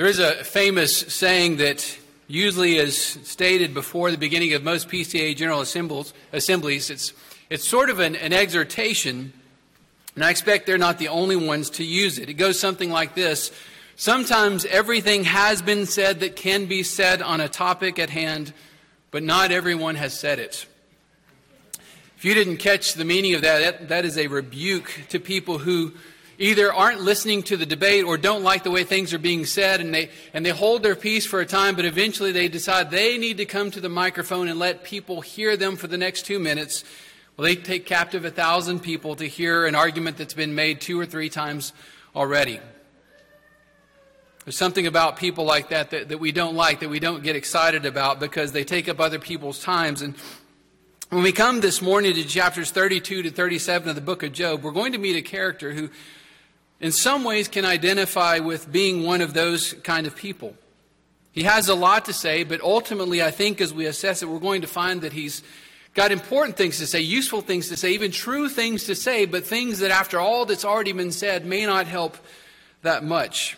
There is a famous saying that usually is stated before the beginning of most PCA General Assemblies. It's, it's sort of an, an exhortation, and I expect they're not the only ones to use it. It goes something like this Sometimes everything has been said that can be said on a topic at hand, but not everyone has said it. If you didn't catch the meaning of that, that, that is a rebuke to people who either aren't listening to the debate or don't like the way things are being said and they, and they hold their peace for a time, but eventually they decide they need to come to the microphone and let people hear them for the next two minutes. Well, they take captive a thousand people to hear an argument that's been made two or three times already. There's something about people like that, that that we don't like, that we don't get excited about because they take up other people's times. And when we come this morning to chapters 32 to 37 of the book of Job, we're going to meet a character who in some ways can identify with being one of those kind of people. He has a lot to say, but ultimately, I think as we assess it, we're going to find that he's got important things to say, useful things to say, even true things to say, but things that after all that's already been said may not help that much.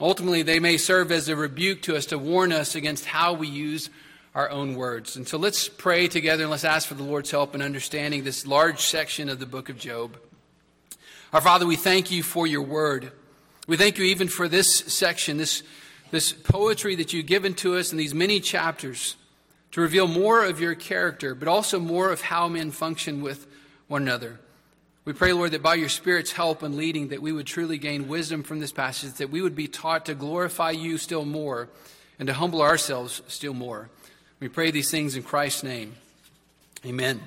Ultimately, they may serve as a rebuke to us to warn us against how we use our own words. And so let's pray together and let's ask for the Lord's help in understanding this large section of the book of Job. Our Father, we thank you for your word. We thank you even for this section, this, this poetry that you've given to us in these many chapters to reveal more of your character, but also more of how men function with one another. We pray, Lord, that by your Spirit's help and leading, that we would truly gain wisdom from this passage, that we would be taught to glorify you still more and to humble ourselves still more. We pray these things in Christ's name. Amen.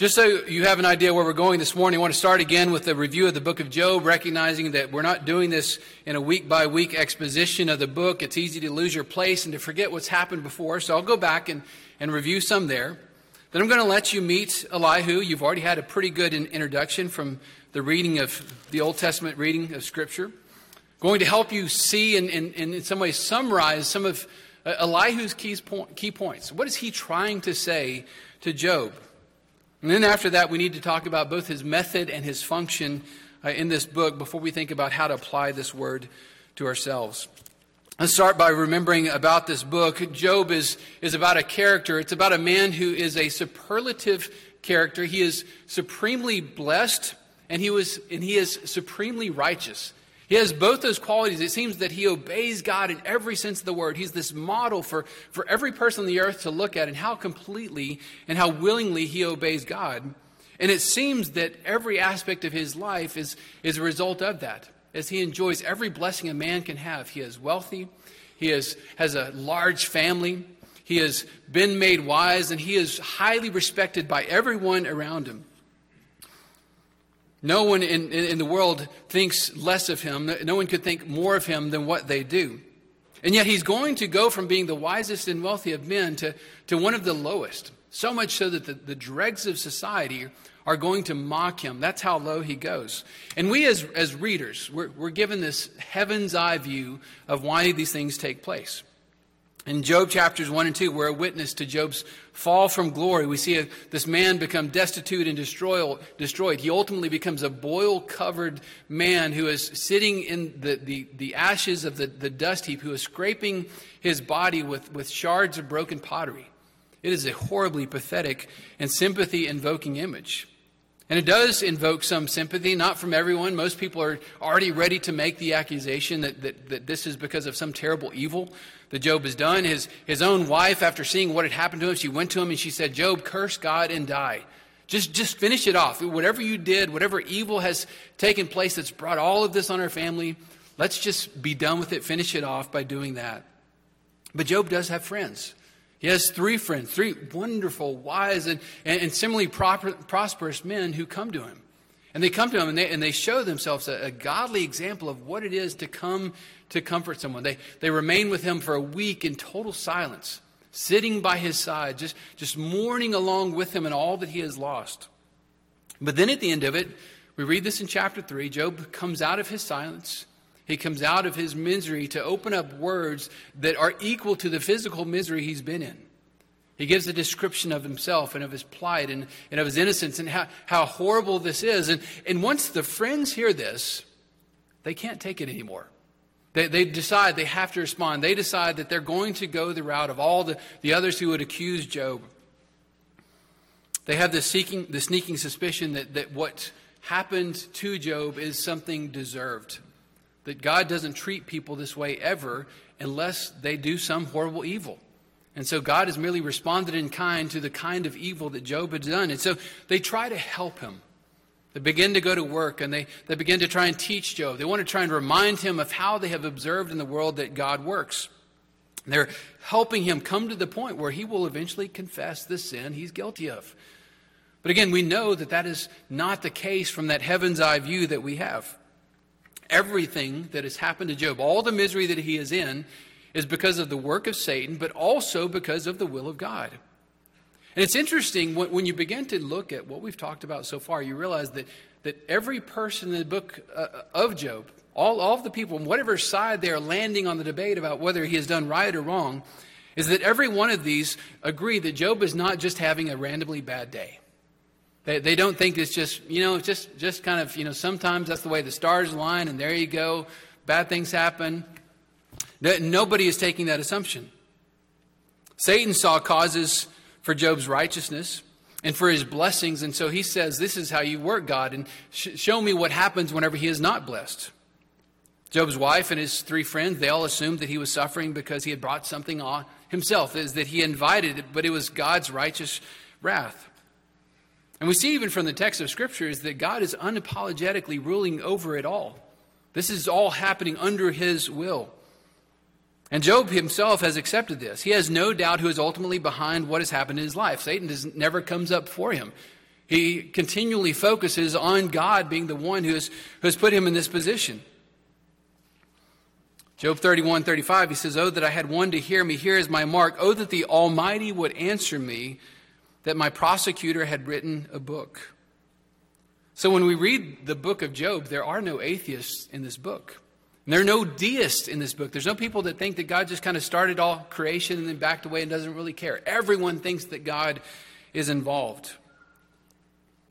Just so you have an idea where we're going this morning, I want to start again with a review of the book of Job, recognizing that we're not doing this in a week by week exposition of the book. It's easy to lose your place and to forget what's happened before. So I'll go back and, and review some there. Then I'm going to let you meet Elihu. You've already had a pretty good introduction from the reading of the Old Testament reading of Scripture. Going to help you see and, and, and in some ways summarize some of uh, Elihu's key points. What is he trying to say to Job? And then after that, we need to talk about both his method and his function uh, in this book before we think about how to apply this word to ourselves. Let's start by remembering about this book. Job is, is about a character. It's about a man who is a superlative character. He is supremely blessed and he, was, and he is supremely righteous. He has both those qualities. It seems that he obeys God in every sense of the word. He's this model for, for every person on the earth to look at and how completely and how willingly he obeys God. And it seems that every aspect of his life is, is a result of that, as he enjoys every blessing a man can have. He is wealthy, he is, has a large family, he has been made wise, and he is highly respected by everyone around him. No one in, in, the world thinks less of him. No one could think more of him than what they do. And yet he's going to go from being the wisest and wealthy of men to, to one of the lowest. So much so that the, the dregs of society are going to mock him. That's how low he goes. And we, as, as readers, we're, we're given this heaven's eye view of why these things take place. In Job chapters 1 and 2, we're a witness to Job's fall from glory. We see a, this man become destitute and destroy, destroyed. He ultimately becomes a boil covered man who is sitting in the, the, the ashes of the, the dust heap, who is scraping his body with, with shards of broken pottery. It is a horribly pathetic and sympathy invoking image. And it does invoke some sympathy, not from everyone. Most people are already ready to make the accusation that, that, that this is because of some terrible evil that Job has done. His, his own wife, after seeing what had happened to him, she went to him and she said, Job, curse God and die. Just, just finish it off. Whatever you did, whatever evil has taken place that's brought all of this on our family, let's just be done with it, finish it off by doing that. But Job does have friends. He has three friends, three wonderful, wise, and, and, and similarly proper, prosperous men who come to him. And they come to him and they, and they show themselves a, a, godly example of what it is to come to comfort someone. They, they remain with him for a week in total silence, sitting by his side, just, just mourning along with him and all that he has lost. But then at the end of it, we read this in chapter 3 Job comes out of his silence. He comes out of his misery to open up words that are equal to the physical misery he's been in. He gives a description of himself and of his plight and, and of his innocence and how, how horrible this is. And, and once the friends hear this, they can't take it anymore. They, they decide they have to respond. They decide that they're going to go the route of all the, the others who would accuse Job. They have the, seeking, the sneaking suspicion that, that what happened to Job is something deserved. That God doesn't treat people this way ever unless they do some horrible evil. And so God has merely responded in kind to the kind of evil that Job had done. And so they try to help him. They begin to go to work and they, they begin to try and teach Job. They want to try and remind him of how they have observed in the world that God works. They're helping him come to the point where he will eventually confess the sin he's guilty of. But again, we know that that is not the case from that heaven's eye view that we have. Everything that has happened to Job, all the misery that he is in, is because of the work of Satan, but also because of the will of God. And it's interesting when, you begin to look at what we've talked about so far, you realize that, that every person in the book uh, of Job, all, all of the people, whatever side they are landing on the debate about whether he has done right or wrong, is that every one of these agree that Job is not just having a randomly bad day. They, they don't think it's just, you know, just, just kind of, you know, sometimes that's the way the stars align and there you go. Bad things happen. Nobody is taking that assumption. Satan saw causes for Job's righteousness and for his blessings, and so he says, This is how you work, God, and sh- show me what happens whenever he is not blessed. Job's wife and his three friends, they all assumed that he was suffering because he had brought something on himself, is that he invited it, but it was God's righteous wrath. And we see even from the text of Scripture is that God is unapologetically ruling over it all. This is all happening under his will. And Job himself has accepted this. He has no doubt who is ultimately behind what has happened in his life. Satan does, never comes up for him. He continually focuses on God being the one who has, who has put him in this position. Job 31, 35, he says, Oh, that I had one to hear me. Here is my mark. Oh, that the Almighty would answer me, that my prosecutor had written a book. So when we read the book of Job, there are no atheists in this book. And there are no deists in this book. There's no people that think that God just kind of started all creation and then backed away and doesn't really care. Everyone thinks that God is involved.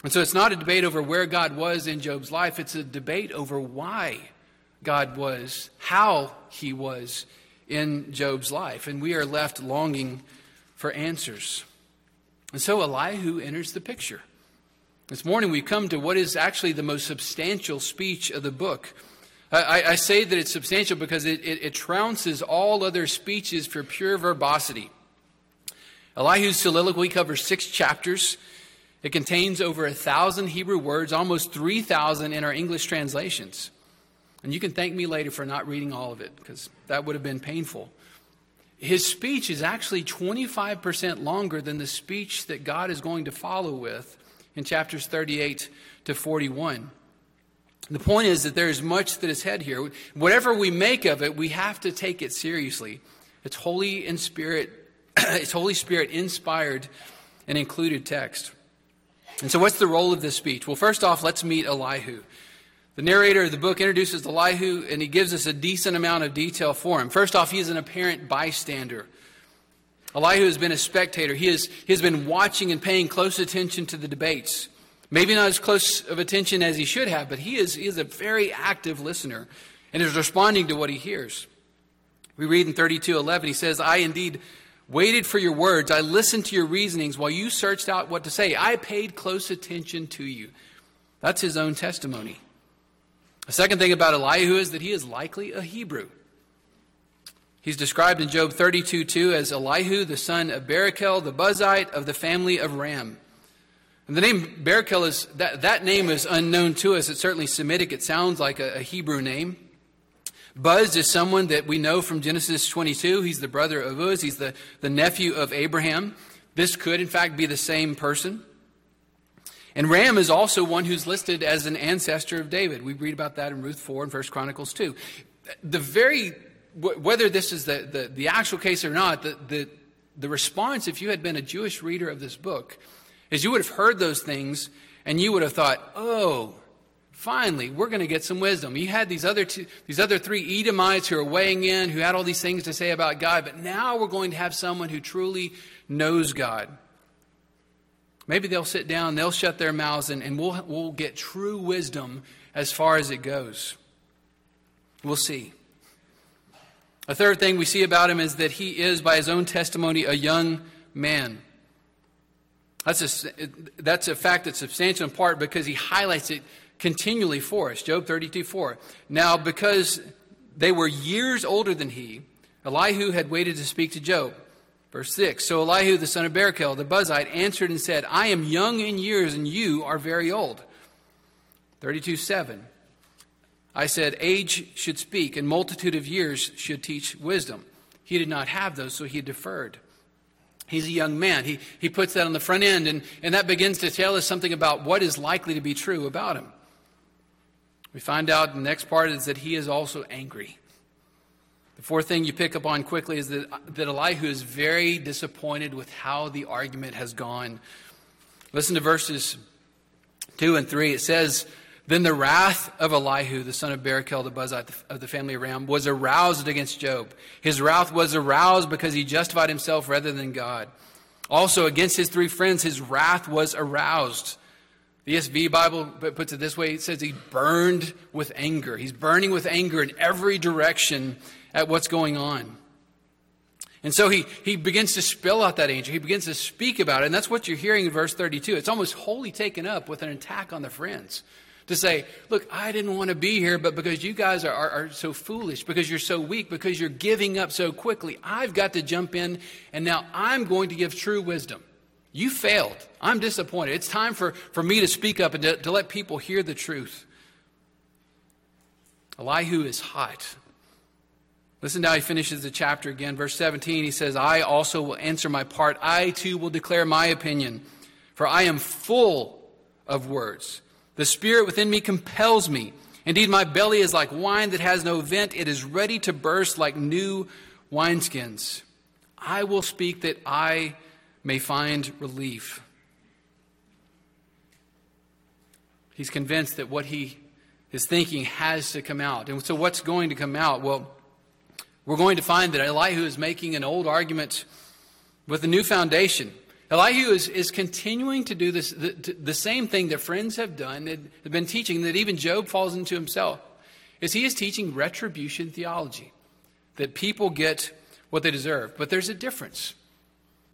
And so it's not a debate over where God was in Job's life, it's a debate over why God was, how he was in Job's life. And we are left longing for answers. And so Elihu enters the picture. This morning we come to what is actually the most substantial speech of the book. I, I say that it's substantial because it, it, it trounces all other speeches for pure verbosity. Elihu's soliloquy covers six chapters. It contains over a thousand Hebrew words, almost 3,000 in our English translations. And you can thank me later for not reading all of it, because that would have been painful. His speech is actually 25% longer than the speech that God is going to follow with in chapters 38 to 41. The point is that there is much that is said here. Whatever we make of it, we have to take it seriously. It's Holy in Spirit, it's Holy Spirit inspired and included text. And so, what's the role of this speech? Well, first off, let's meet Elihu. The narrator of the book introduces Elihu, and he gives us a decent amount of detail for him. First off, he is an apparent bystander. Elihu has been a spectator. He has, he has been watching and paying close attention to the debates. Maybe not as close of attention as he should have, but he is, he is a very active listener and is responding to what he hears. We read in 32:11 he says, "I indeed waited for your words. I listened to your reasonings while you searched out what to say. I paid close attention to you." That's his own testimony. A second thing about Elihu is that he is likely a Hebrew. He's described in Job 32:2 as Elihu, the son of Barachel, the Buzzite of the family of Ram. And the name Barachel is, that, that name is unknown to us. It's certainly Semitic. It sounds like a, a Hebrew name. Buz is someone that we know from Genesis 22. He's the brother of Uz. He's the, the nephew of Abraham. This could, in fact, be the same person. And Ram is also one who's listed as an ancestor of David. We read about that in Ruth 4 and 1 Chronicles 2. The very, whether this is the, the, the actual case or not, the, the, the response, if you had been a Jewish reader of this book, is you would have heard those things and you would have thought, oh, finally, we're going to get some wisdom. You had these other, two, these other three Edomites who are weighing in, who had all these things to say about God, but now we're going to have someone who truly knows God. Maybe they'll sit down, they'll shut their mouths, and, and we'll, we'll get true wisdom as far as it goes. We'll see. A third thing we see about him is that he is, by his own testimony, a young man. That's a, that's a fact that's substantial in part because he highlights it continually for us. Job 32 4. Now, because they were years older than he, Elihu had waited to speak to Job. Verse 6 So Elihu, the son of Barachel, the Buzzite, answered and said, I am young in years, and you are very old. 32 7. I said, Age should speak, and multitude of years should teach wisdom. He did not have those, so he deferred. He's a young man. He, he puts that on the front end, and, and that begins to tell us something about what is likely to be true about him. We find out the next part is that he is also angry. The fourth thing you pick up on quickly is that, that Elihu is very disappointed with how the argument has gone. Listen to verses 2 and 3. It says, Then the wrath of Elihu, the son of Barachel, the Buzite of the family of Ram, was aroused against Job. His wrath was aroused because he justified himself rather than God. Also, against his three friends, his wrath was aroused. The ESV Bible puts it this way it says he burned with anger. He's burning with anger in every direction at what's going on. And so he, he begins to spill out that anger. He begins to speak about it. And that's what you're hearing in verse 32. It's almost wholly taken up with an attack on the friends. To say, look, I didn't want to be here, but because you guys are, are, are so foolish, because you're so weak, because you're giving up so quickly, I've got to jump in, and now I'm going to give true wisdom. You failed. I'm disappointed. It's time for, for me to speak up and to, to let people hear the truth. Elihu is hot. Listen now, he finishes the chapter again. Verse 17, he says, I also will answer my part. I too will declare my opinion, for I am full of words. The spirit within me compels me. Indeed, my belly is like wine that has no vent, it is ready to burst like new wineskins. I will speak that I may find relief. He's convinced that what he is thinking has to come out. And so, what's going to come out? Well, we're going to find that Elihu is making an old argument with a new foundation. Elihu is, is continuing to do this, the, the same thing that friends have done, that have been teaching, that even Job falls into himself, is he is teaching retribution theology, that people get what they deserve. But there's a difference.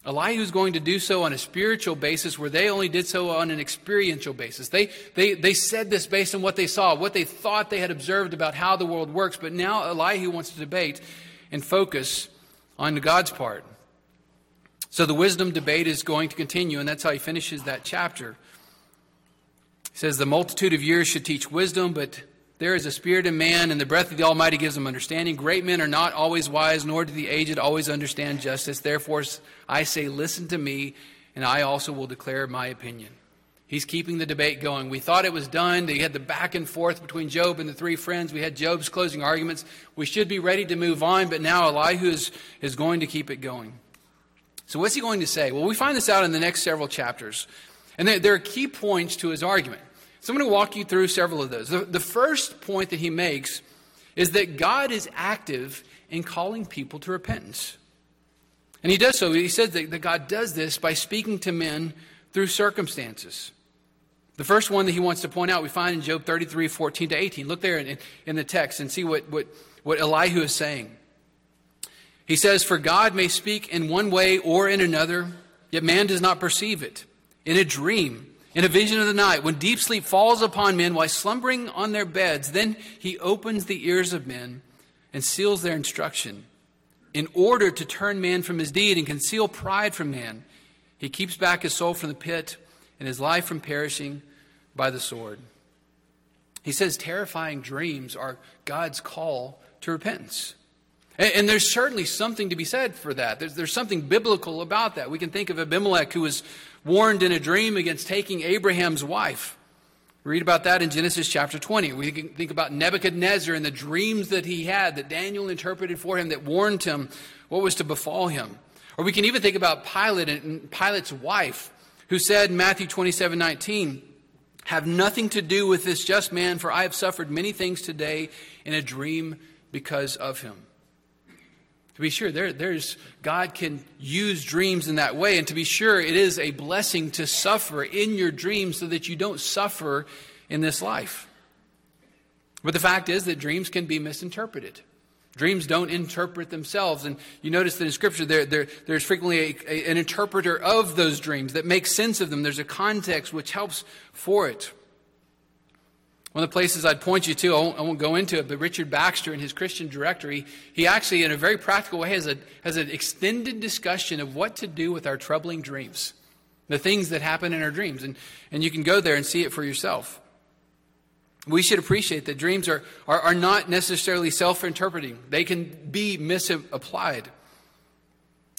Elihu is going to do so on a spiritual basis where they only did so on an experiential basis. They, they, they said this based on what they saw, what they thought they had observed about how the world works, but now Elihu wants to debate and focus on God's part. So the wisdom debate is going to continue, and that's how he finishes that chapter. He says, The multitude of years should teach wisdom, but there is a spirit in man, and the breath of the Almighty gives him understanding. Great men are not always wise, nor do the aged always understand justice. Therefore, I say, listen to me, and I also will declare my opinion. He's keeping the debate going. We thought it was done. They had the back and forth between Job and the three friends. We had Job's closing arguments. We should be ready to move on, but now Elihu is, is going to keep it going. So, what's he going to say? Well, we find this out in the next several chapters. And there, there are key points to his argument. So I'm going to walk you through several of those. The, the first point that he makes is that God is active in calling people to repentance. And he does so. He says that, that God does this by speaking to men through circumstances. The first one that he wants to point out, we find in Job 33, 14 to 18. Look there in, in the text and see what, what, what Elihu is saying. He says, For God may speak in one way or in another, yet man does not perceive it. In a dream, in a vision of the night, when deep sleep falls upon men while slumbering on their beds, then he opens the ears of men and seals their instruction. In order to turn man from his deed and conceal pride from man, he keeps back his soul from the pit and his life from perishing by the sword. He says terrifying dreams are God's call to repentance. And, and, there's certainly something to be said for that. There's, there's something biblical about that. We can think of Abimelech, who was warned in a dream against taking Abraham's wife. read about that in Genesis chapter 20. We can think about Nebuchadnezzar and the dreams that he had that Daniel interpreted for him that warned him what was to befall him. Or we can even think about Pilate and Pilate's wife, who said in Matthew 27 19, Have nothing to do with this just man, for I have suffered many things today in a dream because of him. To be sure, there, there's, God can use dreams in that way. And to be sure, it is a blessing to suffer in your dreams so that you don't suffer in this life. But the fact is that dreams can be misinterpreted. Dreams don't interpret themselves. And you notice that in Scripture, there, there, there's frequently a, a, an interpreter of those dreams that makes sense of them. There's a context which helps for it. One of the places I'd point you to, I won't, I won't, go into it, but Richard Baxter in his Christian directory, he actually, in a very practical way, has, a, has an extended discussion of what to do with our troubling dreams, the things that happen in our dreams. And, and you can go there and see it for yourself we should appreciate that dreams are, are, are not necessarily self interpreting, they can be misapplied.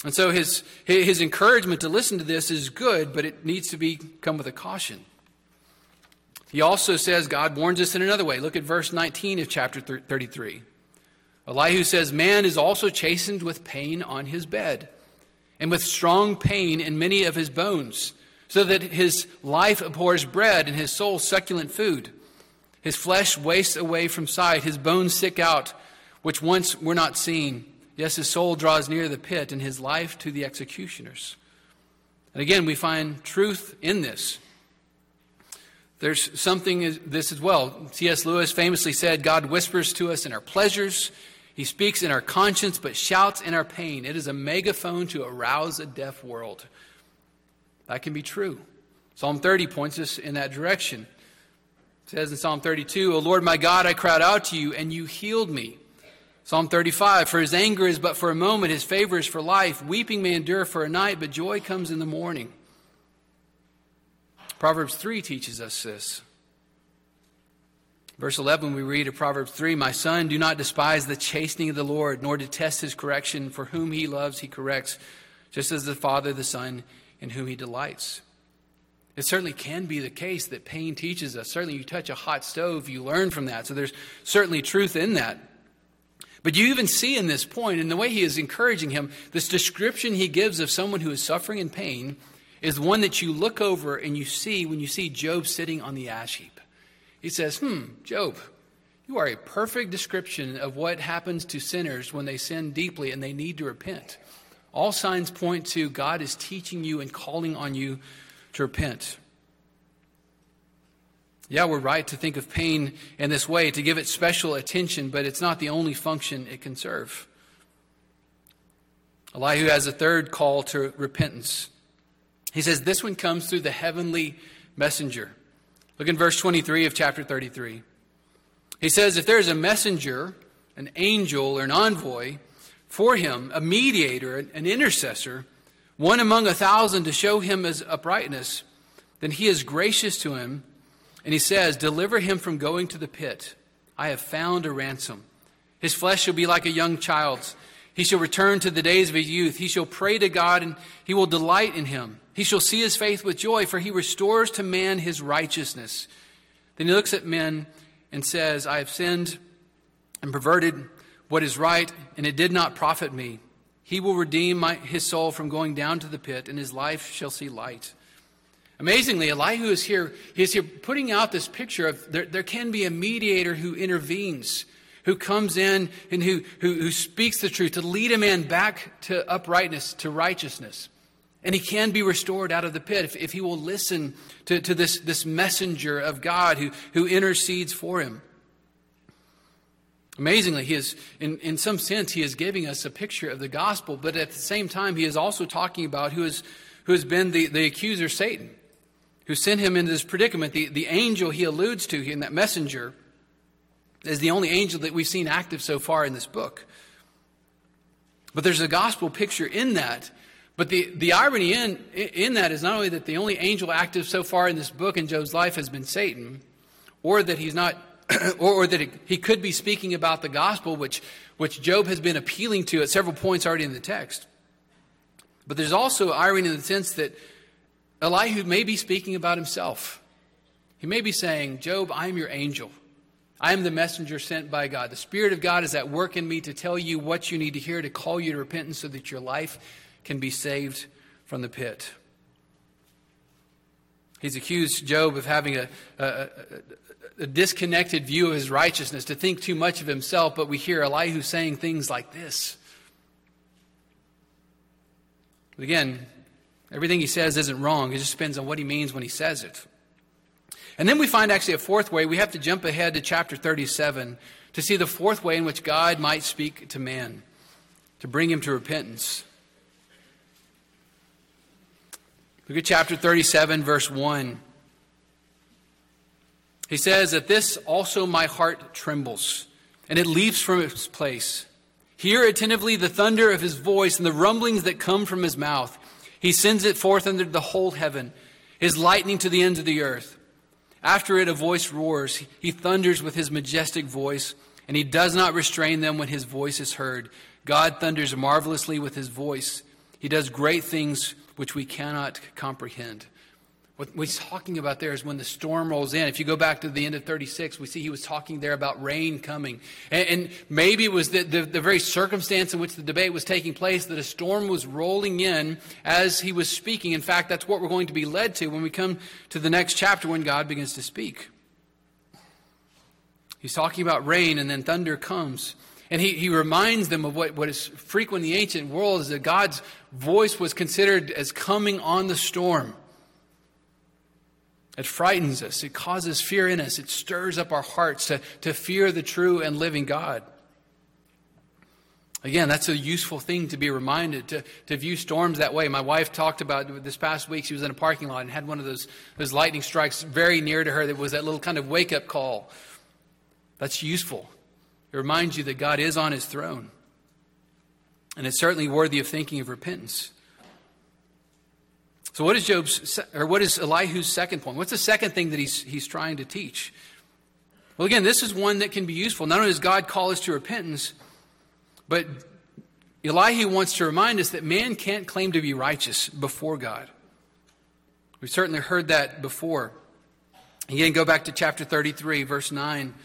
And so his, his encouragement to listen to this is good, but it needs to be come with a caution. He also says God warns us in another way. Look at verse 19 of chapter 33. Elihu says, Man is also chastened with pain on his bed, and with strong pain in many of his bones, so that his life abhors bread and his soul succulent food. His flesh wastes away from sight, his bones sick out, which once were not seen. Yes, his soul draws near the pit, and his life to the executioners. And again, we find truth in this. There's something this as well. C.S. Lewis famously said, God whispers to us in our pleasures. He speaks in our conscience, but shouts in our pain. It is a megaphone to arouse a deaf world. That can be true. Psalm 30 points us in that direction. It says in Psalm 32, O Lord my God, I cried out to you, and you healed me. Psalm 35, For his anger is but for a moment, his favor is for life. Weeping may endure for a night, but joy comes in the morning. Proverbs 3 teaches us this. Verse 11, we read of Proverbs 3 My son, do not despise the chastening of the Lord, nor detest his correction, for whom he loves, he corrects, just as the Father, the Son, in whom he delights. It certainly can be the case that pain teaches us. Certainly, you touch a hot stove, you learn from that. So there's certainly truth in that. But you even see in this point, in the way he is encouraging him, this description he gives of someone who is suffering in pain is one that you look over and you see when you see Job sitting on the ash heap. He says, Hmm, Job, you are a perfect description of what happens to sinners when they sin deeply and they need to repent. All signs point to God is teaching you and calling on you to repent. Yeah, we're right to think of pain in this way, to give it special attention, but it's not the only function it can serve. Elihu has a third call to repentance. He says this one comes through the heavenly messenger. Look in verse 23 of chapter 33. He says, If there is a messenger, an angel, or an envoy for him, a mediator, an intercessor, one among a thousand to show him his uprightness, then he is gracious to him, and he says, Deliver him from going to the pit. I have found a ransom. His flesh shall be like a young child's. He shall return to the days of his youth. He shall pray to God, and he will delight in him. He shall see his faith with joy, for he restores to man his righteousness. Then he looks at men and says, I have sinned and perverted what is right, and it did not profit me. He will redeem my, his soul from going down to the pit, and his life shall see light. Amazingly, Elihu is here, he is here putting out this picture of there, there can be a mediator who intervenes, who comes in and who, who, who speaks the truth to lead a man back to uprightness, to righteousness. And he can be restored out of the pit if, if he will listen to, to this, this messenger of God who, who intercedes for him. Amazingly, he is, in, in some sense, he is giving us a picture of the gospel, but at the same time, he is also talking about who, is, who has been the, the accuser, Satan, who sent him into this predicament. The, the angel he alludes to in that messenger is the only angel that we've seen active so far in this book. But there's a gospel picture in that. But the, the irony in, in that is not only that the only angel active so far in this book in Job's life has been Satan, or that he's not or, or, that he could be speaking about the gospel, which, which Job has been appealing to at several points already in the text. But there's also irony in the sense that Elihu may be speaking about himself. He may be saying, Job, I am your angel. I am the messenger sent by God. The Spirit of God is at work in me to tell you what you need to hear, to call you to repentance so that your life can be saved from the pit. He's accused Job of having a, a, a disconnected view of his righteousness, to think too much of himself, but we hear Elihu saying things like this. But again, everything he says isn't wrong. It just depends on what he means when he says it. And then we find actually a fourth way. We have to jump ahead to chapter 37 to see the fourth way in which God might speak to man, to bring him to repentance. Look at chapter 37, verse 1. He says, At this also my heart trembles, and it leaps from its place. Hear attentively the thunder of his voice and the rumblings that come from his mouth. He sends it forth under the whole heaven, his lightning to the ends of the earth. After it, a voice roars. He thunders with his majestic voice, and he does not restrain them when his voice is heard. God thunders marvelously with his voice. He does great things which we cannot comprehend. What he's talking about there is when the storm rolls in. If you go back to the end of 36, we see he was talking there about rain coming. And, and maybe it was the, the, the, very circumstance in which the debate was taking place that a storm was rolling in as he was speaking. In fact, that's what we're going to be led to when we come to the next chapter when God begins to speak. He's talking about rain, and then thunder comes. And he, he reminds them of what, what is frequent in the ancient world is that God's voice was considered as coming on the storm. It frightens us. It causes fear in us. It stirs up our hearts to, to fear the true and living God. Again, that's a useful thing to be reminded, to, to view storms that way. My wife talked about this past week, she was in a parking lot and had one of those, those lightning strikes very near to her that was that little kind of wake up call. That's useful. It reminds you that God is on his throne. And it's certainly worthy of thinking of repentance. So, what is Job's, or what is Elihu's second point? What's the second thing that he's, he's trying to teach? Well, again, this is one that can be useful. Not only does God call us to repentance, but Elihu wants to remind us that man can't claim to be righteous before God. We've certainly heard that before. Again, go back to chapter 33, verse 9.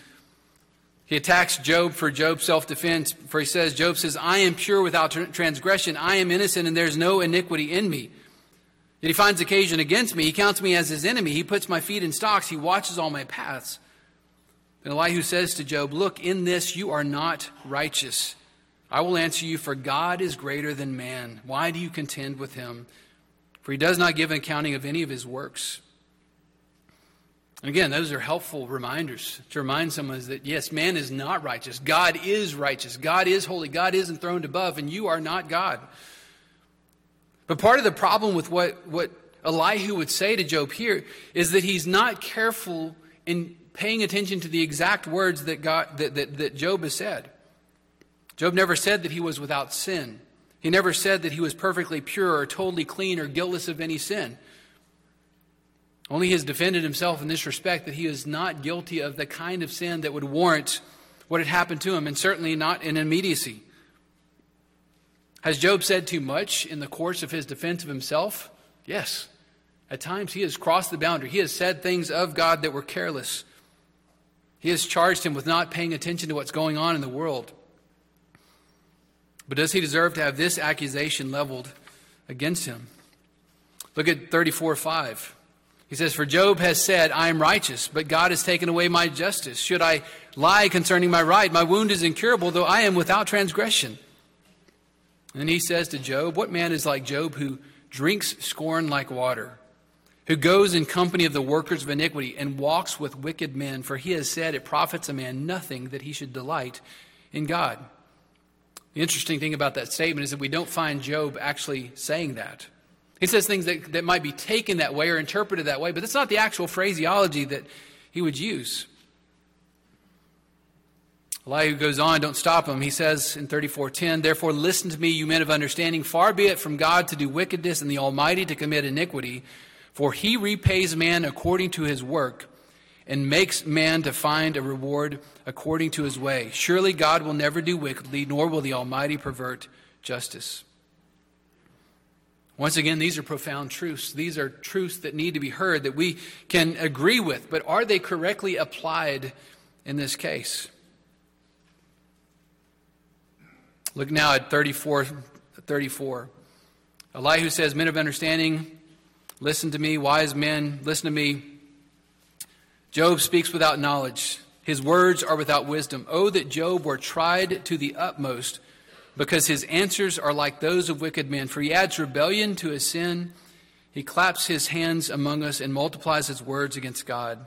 He attacks Job for Job's self defense, for he says, Job says, I am pure without transgression. I am innocent, and there's no iniquity in me. Yet he finds occasion against me. He counts me as his enemy. He puts my feet in stocks. He watches all my paths. And Elihu says to Job, Look, in this you are not righteous. I will answer you, for God is greater than man. Why do you contend with him? For he does not give an accounting of any of his works. Again, those are helpful reminders to remind someone that yes, man is not righteous. God is righteous. God is holy. God is enthroned above, and you are not God. But part of the problem with what, what Elihu would say to Job here is that he's not careful in paying attention to the exact words that, God, that, that, that Job has said. Job never said that he was without sin. He never said that he was perfectly pure or totally clean or guiltless of any sin. Only he has defended himself in this respect that he is not guilty of the kind of sin that would warrant what had happened to him, and certainly not in immediacy. Has Job said too much in the course of his defense of himself? Yes. At times he has crossed the boundary. He has said things of God that were careless. He has charged him with not paying attention to what's going on in the world. But does he deserve to have this accusation leveled against him? Look at 34 5. He says, For Job has said, I am righteous, but God has taken away my justice. Should I lie concerning my right? My wound is incurable, though I am without transgression. And he says to Job, What man is like Job who drinks scorn like water, who goes in company of the workers of iniquity and walks with wicked men? For he has said, It profits a man nothing that he should delight in God. The interesting thing about that statement is that we don't find Job actually saying that. He says things that, that might be taken that way or interpreted that way, but that's not the actual phraseology that he would use. Elihu goes on, don't stop him. He says in 34:10, "Therefore listen to me, you men of understanding, far be it from God to do wickedness and the Almighty to commit iniquity, for he repays man according to his work and makes man to find a reward according to his way. Surely God will never do wickedly, nor will the Almighty pervert justice." Once again, these are profound truths. These are truths that need to be heard, that we can agree with, but are they correctly applied in this case? Look now at 34. 34. Elihu says, Men of understanding, listen to me. Wise men, listen to me. Job speaks without knowledge. His words are without wisdom. Oh, that Job were tried to the utmost because his answers are like those of wicked men. For he adds rebellion to his sin. He claps his hands among us and multiplies his words against God.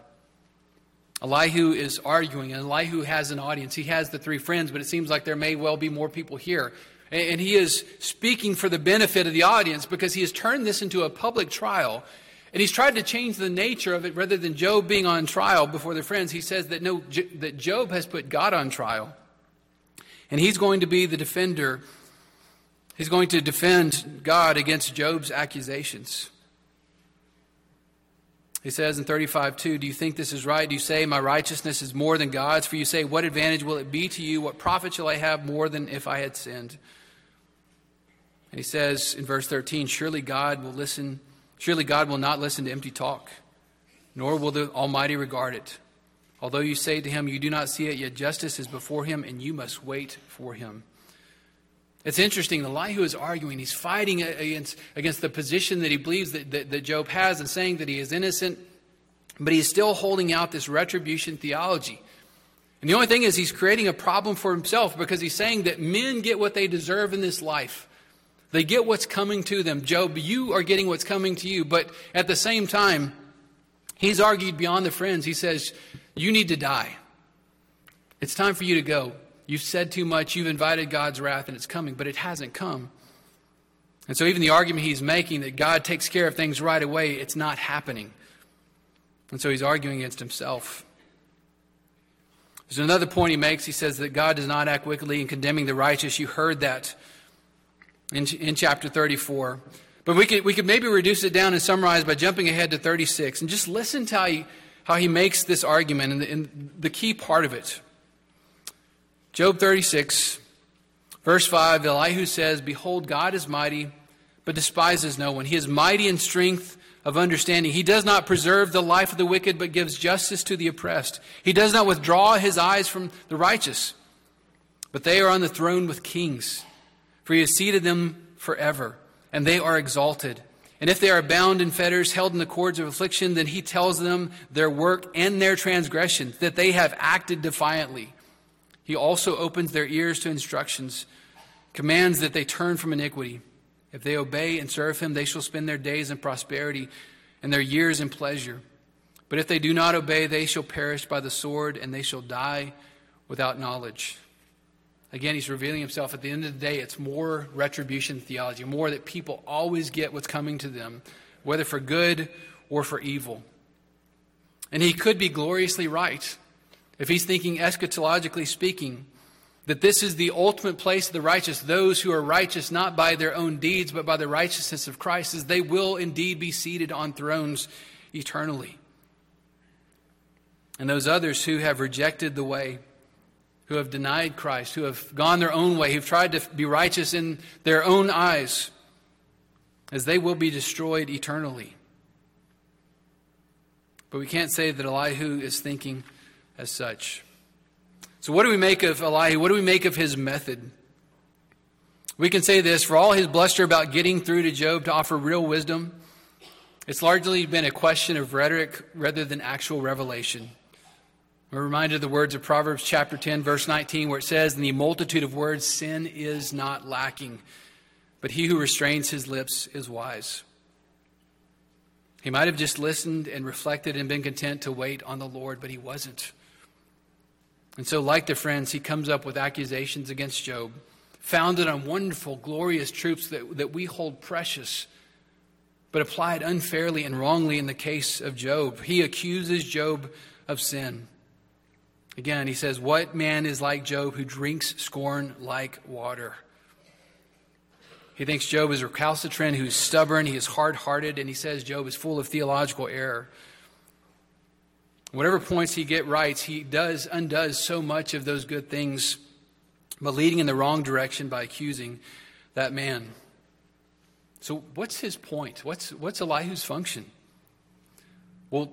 Elihu is arguing, and Elihu has an audience. He has the three friends, but it seems like there may well be more people here. And he is speaking for the benefit of the audience because he has turned this into a public trial. And he's tried to change the nature of it rather than Job being on trial before the friends. He says that no, that Job has put God on trial. And he's going to be the defender. He's going to defend God against Job's accusations. He says in 35 2, Do you think this is right? Do you say, My righteousness is more than God's? For you say, What advantage will it be to you? What profit shall I have more than if I had sinned? And he says in verse 13, Surely God will listen, surely God will not listen to empty talk, nor will the Almighty regard it. Although you say to him, You do not see it, yet justice is before him, and you must wait for him. It's interesting. Elihu is arguing. He's fighting against, against the position that he believes that, that, that Job has and saying that he is innocent, but he's still holding out this retribution theology. And the only thing is, he's creating a problem for himself because he's saying that men get what they deserve in this life. They get what's coming to them. Job, you are getting what's coming to you. But at the same time, he's argued beyond the friends. He says, You need to die. It's time for you to go. You've said too much. You've invited God's wrath, and it's coming, but it hasn't come. And so, even the argument he's making that God takes care of things right away, it's not happening. And so, he's arguing against himself. There's another point he makes. He says that God does not act wickedly in condemning the righteous. You heard that in, in chapter 34. But we could, we could maybe reduce it down and summarize by jumping ahead to 36 and just listen to how he, how he makes this argument and the, and the key part of it. Job 36, verse 5, Elihu says, Behold, God is mighty, but despises no one. He is mighty in strength of understanding. He does not preserve the life of the wicked, but gives justice to the oppressed. He does not withdraw his eyes from the righteous, but they are on the throne with kings, for he has seated them forever, and they are exalted. And if they are bound in fetters, held in the cords of affliction, then he tells them their work and their transgression, that they have acted defiantly. He also opens their ears to instructions, commands that they turn from iniquity. If they obey and serve him, they shall spend their days in prosperity and their years in pleasure. But if they do not obey, they shall perish by the sword and they shall die without knowledge. Again, he's revealing himself. At the end of the day, it's more retribution theology, more that people always get what's coming to them, whether for good or for evil. And he could be gloriously right if he's thinking eschatologically speaking, that this is the ultimate place of the righteous, those who are righteous not by their own deeds, but by the righteousness of Christ, is they will indeed be seated on thrones eternally. And those others who have rejected the way, who have denied Christ, who have gone their own way, who've tried to be righteous in their own eyes, as they will be destroyed eternally. But we can't say that Elihu is thinking as such. So, what do we make of Elihu? What do we make of his method? We can say this for all his bluster about getting through to Job to offer real wisdom, it's largely been a question of rhetoric rather than actual revelation. We're reminded of the words of Proverbs chapter 10, verse 19, where it says, In the multitude of words, sin is not lacking, but he who restrains his lips is wise. He might have just listened and reflected and been content to wait on the Lord, but he wasn't. And so, like the friends, he comes up with accusations against Job, founded on wonderful, glorious truths that, that we hold precious, but applied unfairly and wrongly in the case of Job. He accuses Job of sin. Again, he says, What man is like Job who drinks scorn like water? He thinks Job is recalcitrant, who's stubborn, he is hard hearted, and he says Job is full of theological error. Whatever points he get right, he does undoes so much of those good things, but leading in the wrong direction by accusing that man. So what's his point? What's what's Elihu's function? Well,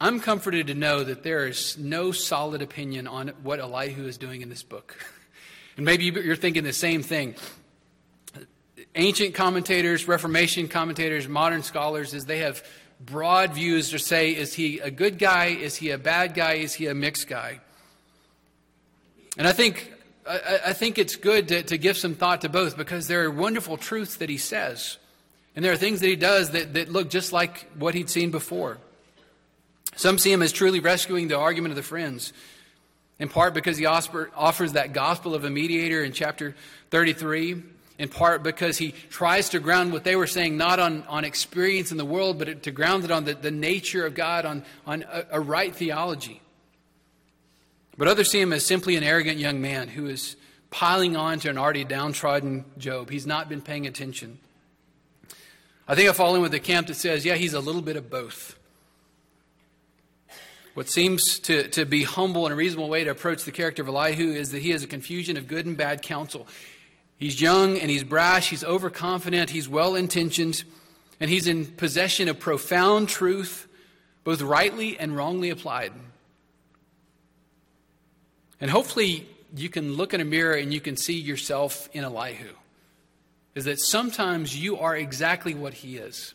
I'm comforted to know that there is no solid opinion on what Elihu is doing in this book. And maybe you're thinking the same thing. Ancient commentators, Reformation commentators, modern scholars, as they have broad views to say is he a good guy? Is he a bad guy? Is he a mixed guy? And I think, I, I think it's good to, to give some thought to both because there are wonderful truths that he says. And there are things that he does that, that look just like what he'd seen before. Some see him as truly rescuing the argument of the friends, in part because he offers that gospel of a mediator in chapter 33, in part because he tries to ground what they were saying not on, on experience in the world, but to ground it on the, the nature of God, on, on a, a right theology. But others see him as simply an arrogant young man who is piling on to an already downtrodden Job. He's not been paying attention. I think I fall in with the camp that says, yeah, he's a little bit of both. What seems to, to be humble and a reasonable way to approach the character of Elihu is that he has a confusion of good and bad counsel. He's young and he's brash, he's overconfident, he's well intentioned, and he's in possession of profound truth, both rightly and wrongly applied. And hopefully, you can look in a mirror and you can see yourself in Elihu. Is that sometimes you are exactly what he is.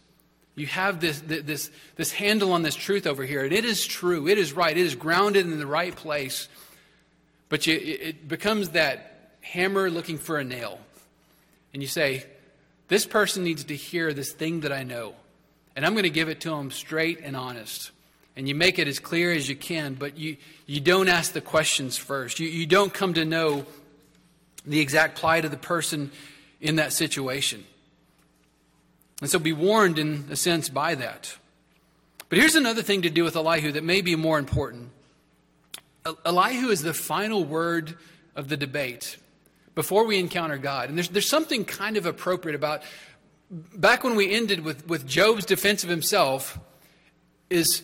You have this, this, this handle on this truth over here, and it is true, it is right, it is grounded in the right place. But you, it becomes that hammer looking for a nail. And you say, This person needs to hear this thing that I know, and I'm going to give it to them straight and honest. And you make it as clear as you can, but you, you don't ask the questions first. You, you don't come to know the exact plight of the person in that situation. And so be warned, in a sense, by that. But here's another thing to do with Elihu that may be more important Elihu is the final word of the debate before we encounter God. And there's, there's something kind of appropriate about back when we ended with, with Job's defense of himself, is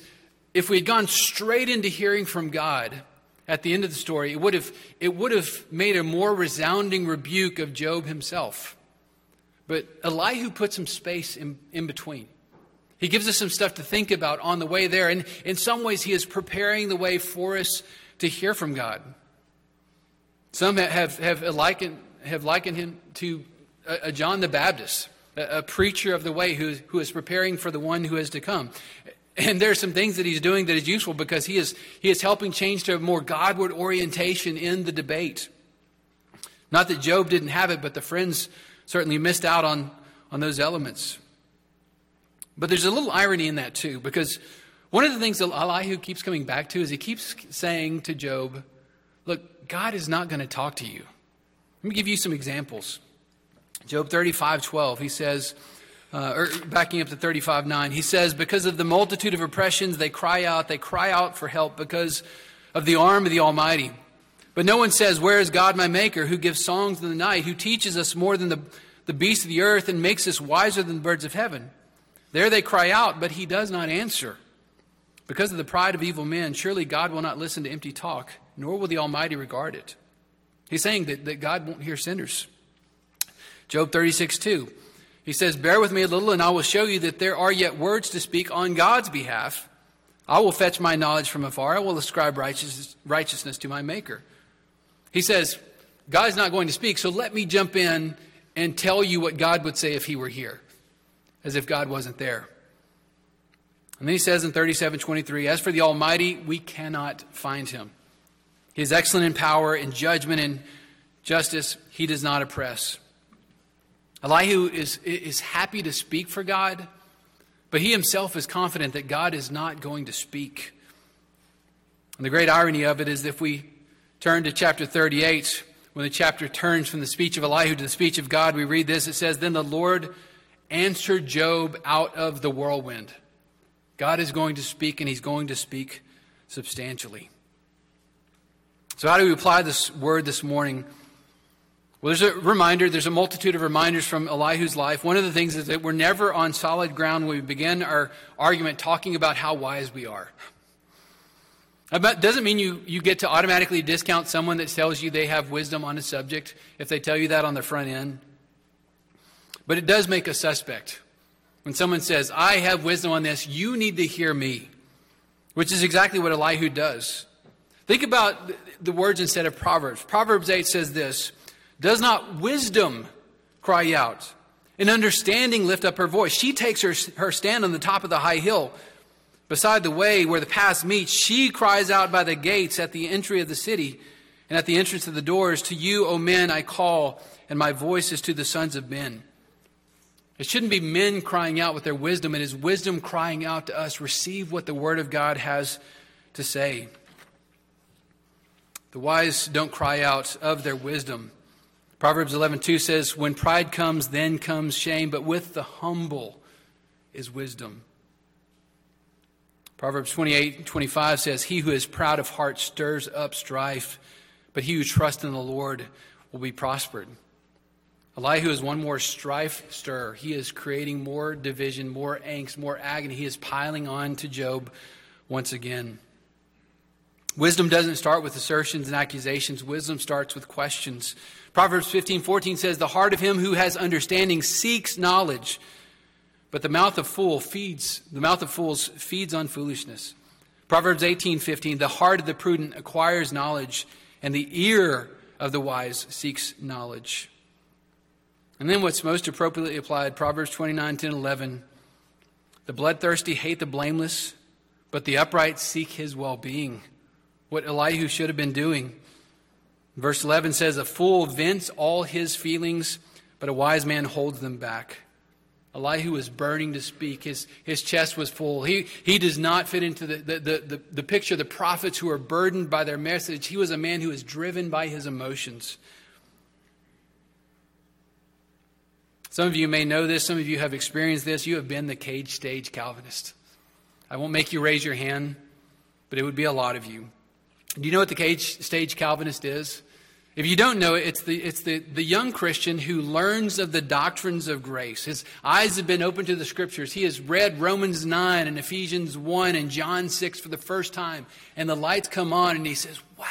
if we had gone straight into hearing from God at the end of the story, it would have, it would have made a more resounding rebuke of Job himself. But Elihu puts some space in, in between. He gives us some stuff to think about on the way there. And in some ways, he is preparing the way for us to hear from God. Some have, have, likened, have likened him to a, a John the Baptist, a, a, preacher of the way who, who is preparing for the one who is to come. And there are some things that he's doing that is useful because he is, he is helping change to a more Godward orientation in the debate. Not that Job didn't have it, but the friends certainly missed out on, on those elements. But there's a little irony in that too, because one of the things that Elihu keeps coming back to is he keeps saying to Job, Look, God is not going to talk to you. Let me give you some examples. Job 35 12, he says, uh, or backing up to 35 9, he says, Because of the multitude of oppressions, they cry out, they cry out for help because of the arm of the Almighty. But no one says, Where is God my Maker, who gives songs in the night, who teaches us more than the, the beasts of the earth and makes us wiser than the birds of heaven? There they cry out, but he does not answer. Because of the pride of evil men, surely God will not listen to empty talk, nor will the Almighty regard it. He's saying that, that God won't hear sinners. Job 36, 2. He says, Bear with me a little, and I will show you that there are yet words to speak on God's behalf. I will fetch my knowledge from afar. I will ascribe righteousness, righteousness to my Maker. He says, God's not going to speak, so let me jump in and tell you what God would say if he were here, as if God wasn't there. And then he says in 37:23, As for the Almighty, we cannot find him. He is excellent in power, in judgment, and justice. He does not oppress. Elihu is, is happy to speak for God, but he himself is confident that God is not going to speak. And the great irony of it is if we turn to chapter 38, when the chapter turns from the speech of Elihu to the speech of God, we read this. It says, Then the Lord answered Job out of the whirlwind. God is going to speak, and he's going to speak substantially. So, how do we apply this word this morning? Well, there's a reminder, there's a multitude of reminders from Elihu's life. One of the things is that we're never on solid ground when we begin our argument talking about how wise we are. Doesn't mean you, you get to automatically discount someone that tells you they have wisdom on a subject if they tell you that on the front end. But it does make a suspect. When someone says, I have wisdom on this, you need to hear me, which is exactly what Elihu does. Think about the words instead of Proverbs. Proverbs 8 says this Does not wisdom cry out, and understanding lift up her voice? She takes her, her stand on the top of the high hill beside the way where the paths meet, she cries out by the gates at the entry of the city and at the entrance of the doors, To you, O men, I call, and my voice is to the sons of men. It shouldn't be men crying out with their wisdom. It is wisdom crying out to us. Receive what the Word of God has to say. The wise don't cry out of their wisdom. Proverbs 11:2 says, "When pride comes, then comes shame, but with the humble is wisdom." Proverbs 28:25 says, "He who is proud of heart stirs up strife, but he who trusts in the Lord will be prospered." Elihu is one more strife stirrer. He is creating more division, more angst, more agony. He is piling on to Job once again. Wisdom doesn't start with assertions and accusations. Wisdom starts with questions. Proverbs 15, 14 says, The heart of him who has understanding seeks knowledge, but the mouth of fool feeds, the mouth of fools feeds on foolishness. Proverbs 18:15, The heart of the prudent acquires knowledge, and the ear of the wise seeks knowledge. And then what's most appropriately applied, Proverbs 29, 10, 11. The bloodthirsty hate the blameless, but the upright seek his well being. What Elihu should have been doing. Verse 11 says, A fool vents all his feelings, but a wise man holds them back. Elihu was burning to speak. His, his chest was full. He, he does not fit into the, the, the, the, the picture of the prophets who are burdened by their message. He was a man who was driven by his emotions. Some of you may know this, some of you have experienced this. You have been the cage stage Calvinist. I won't make you raise your hand, but it would be a lot of you. Do you know what the cage stage Calvinist is? If you don't know it, it's the, it's the, the young Christian who learns of the doctrines of grace. His eyes have been opened to the scriptures. He has read Romans 9 and Ephesians 1 and John 6 for the first time. And the lights come on and he says, Wow,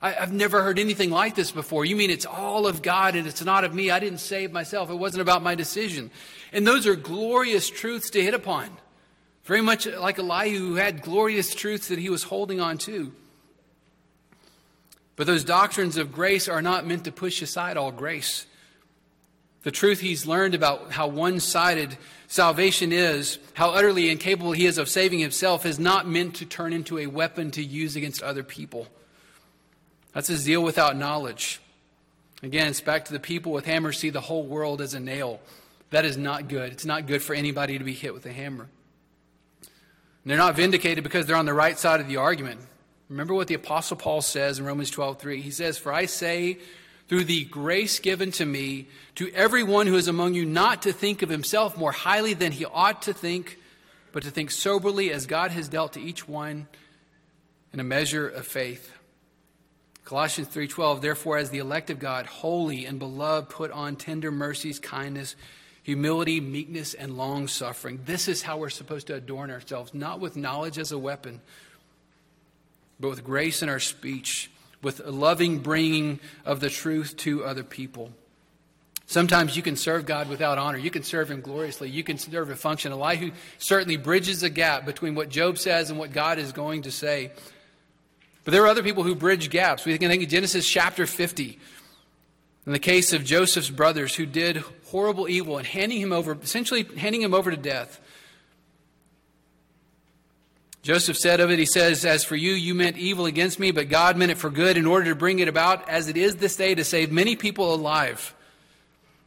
I, have never heard anything like this before. You mean it's all of God and it's not of me? I didn't save myself. It wasn't about my decision. And those are glorious truths to hit upon. Very much like Elihu, who had glorious truths that he was holding on to. But those doctrines of grace are not meant to push aside all grace. The truth he's learned about how one sided salvation is, how utterly incapable he is of saving himself, is not meant to turn into a weapon to use against other people. That's a zeal without knowledge. Again, it's back to the people with hammers see the whole world as a nail. That is not good. It's not good for anybody to be hit with a hammer. And they're not vindicated because they're on the right side of the argument. Remember what the Apostle Paul says in Romans 12 3. He says, For I say, through the grace given to me, to everyone who is among you, not to think of himself more highly than he ought to think, but to think soberly as God has dealt to each one in a measure of faith. Colossians 3:12 Therefore as the elect of God holy and beloved put on tender mercies kindness humility meekness and long suffering this is how we're supposed to adorn ourselves not with knowledge as a weapon but with grace in our speech with a loving bringing of the truth to other people Sometimes you can serve God without honor. You can serve Him gloriously. You can serve a function. Elihu certainly bridges a gap between what Job says and what God is going to say. But there are other people who bridge gaps. We can think of Genesis chapter 50. In the case of Joseph's brothers who did horrible evil and handing him over, essentially handing him over to death. Joseph said of it, he says, As for you, you meant evil against me, but God meant it for good in order to bring it about as it is this day to save many people alive.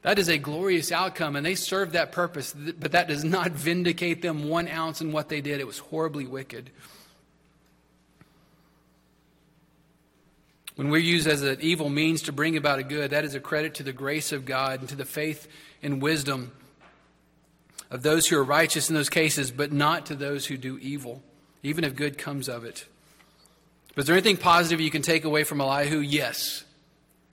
That is a glorious outcome, and they served that purpose, but that does not vindicate them one ounce in what they did. It was horribly wicked. When we're used as an evil means to bring about a good, that is a credit to the grace of God and to the faith and wisdom of those who are righteous in those cases, but not to those who do evil, even if good comes of it. But is there anything positive you can take away from Elihu? Yes.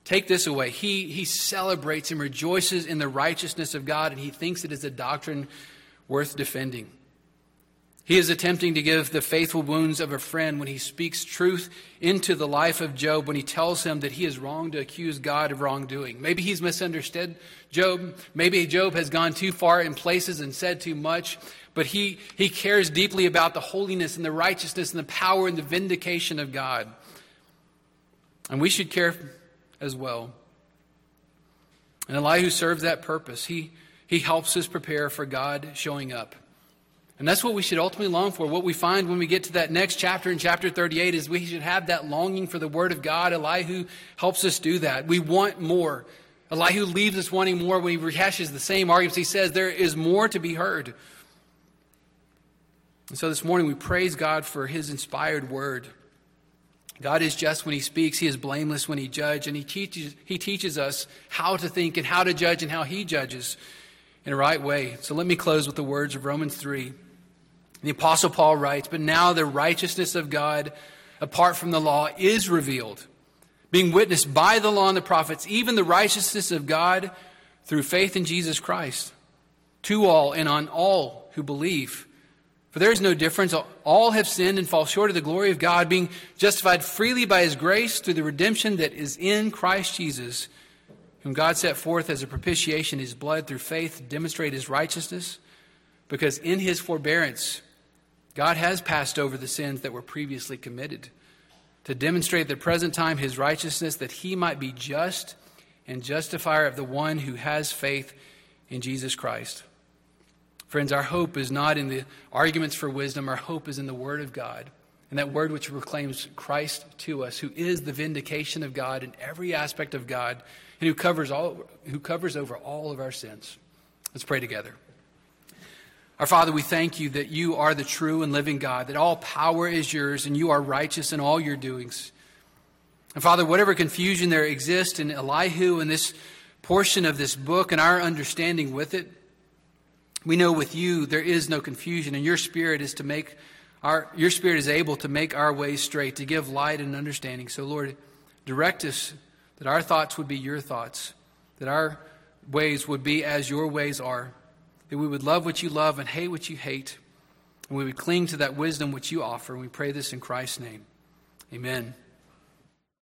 Take this away. He, he celebrates and rejoices in the righteousness of God, and he thinks it is a doctrine worth defending. He is attempting to give the faithful wounds of a friend when he speaks truth into the life of Job, when he tells him that he is wrong to accuse God of wrongdoing. Maybe he's misunderstood Job. Maybe Job has gone too far in places and said too much. But he, he cares deeply about the holiness and the righteousness and the power and the vindication of God. And we should care as well. And Elihu serves that purpose. He, he helps us prepare for God showing up. And that's what we should ultimately long for. What we find when we get to that next chapter in chapter 38 is we should have that longing for the Word of God. Elihu helps us do that. We want more Elihu leaves us wanting more when he rehashes the same arguments. He says there is more to be heard. And so this morning we praise God for his inspired word. God is just when he speaks, he is blameless when he judges, and he teaches, he teaches us how to think and how to judge and how he judges in a right way. So let me close with the words of Romans 3. The Apostle Paul writes, But now the righteousness of God apart from the law is revealed being witnessed by the law and the prophets, even the righteousness of God through faith in Jesus Christ, to all and on all who believe. For there is no difference. All have sinned and fall short of the glory of God, being justified freely by his grace through the redemption that is in Christ Jesus, whom God set forth as a propitiation, his blood through faith to demonstrate his righteousness, because in his forbearance, God has passed over the sins that were previously committed to demonstrate the present time his righteousness, that he might be just and justifier of the one who has faith in Jesus Christ. Friends, our hope is not in the arguments for wisdom, our hope is in the Word of God. And that word which proclaims Christ to us, who is the vindication of God in every aspect of God, and who covers, all, who covers over all of our sins. Let's pray together. Our Father, we thank you that you are the true and living God, that all power is yours, and you are righteous in all your doings. And Father, whatever confusion there exists in Elihu and this portion of this book and our understanding with it, we know with you there is no confusion, and your spirit is to make our your spirit is able to make our ways straight, to give light and understanding. So Lord, direct us that our thoughts would be your thoughts, that our ways would be as your ways are that we would love what you love and hate what you hate, and we would cling to that wisdom which you offer. And we pray this in Christ's name. Amen.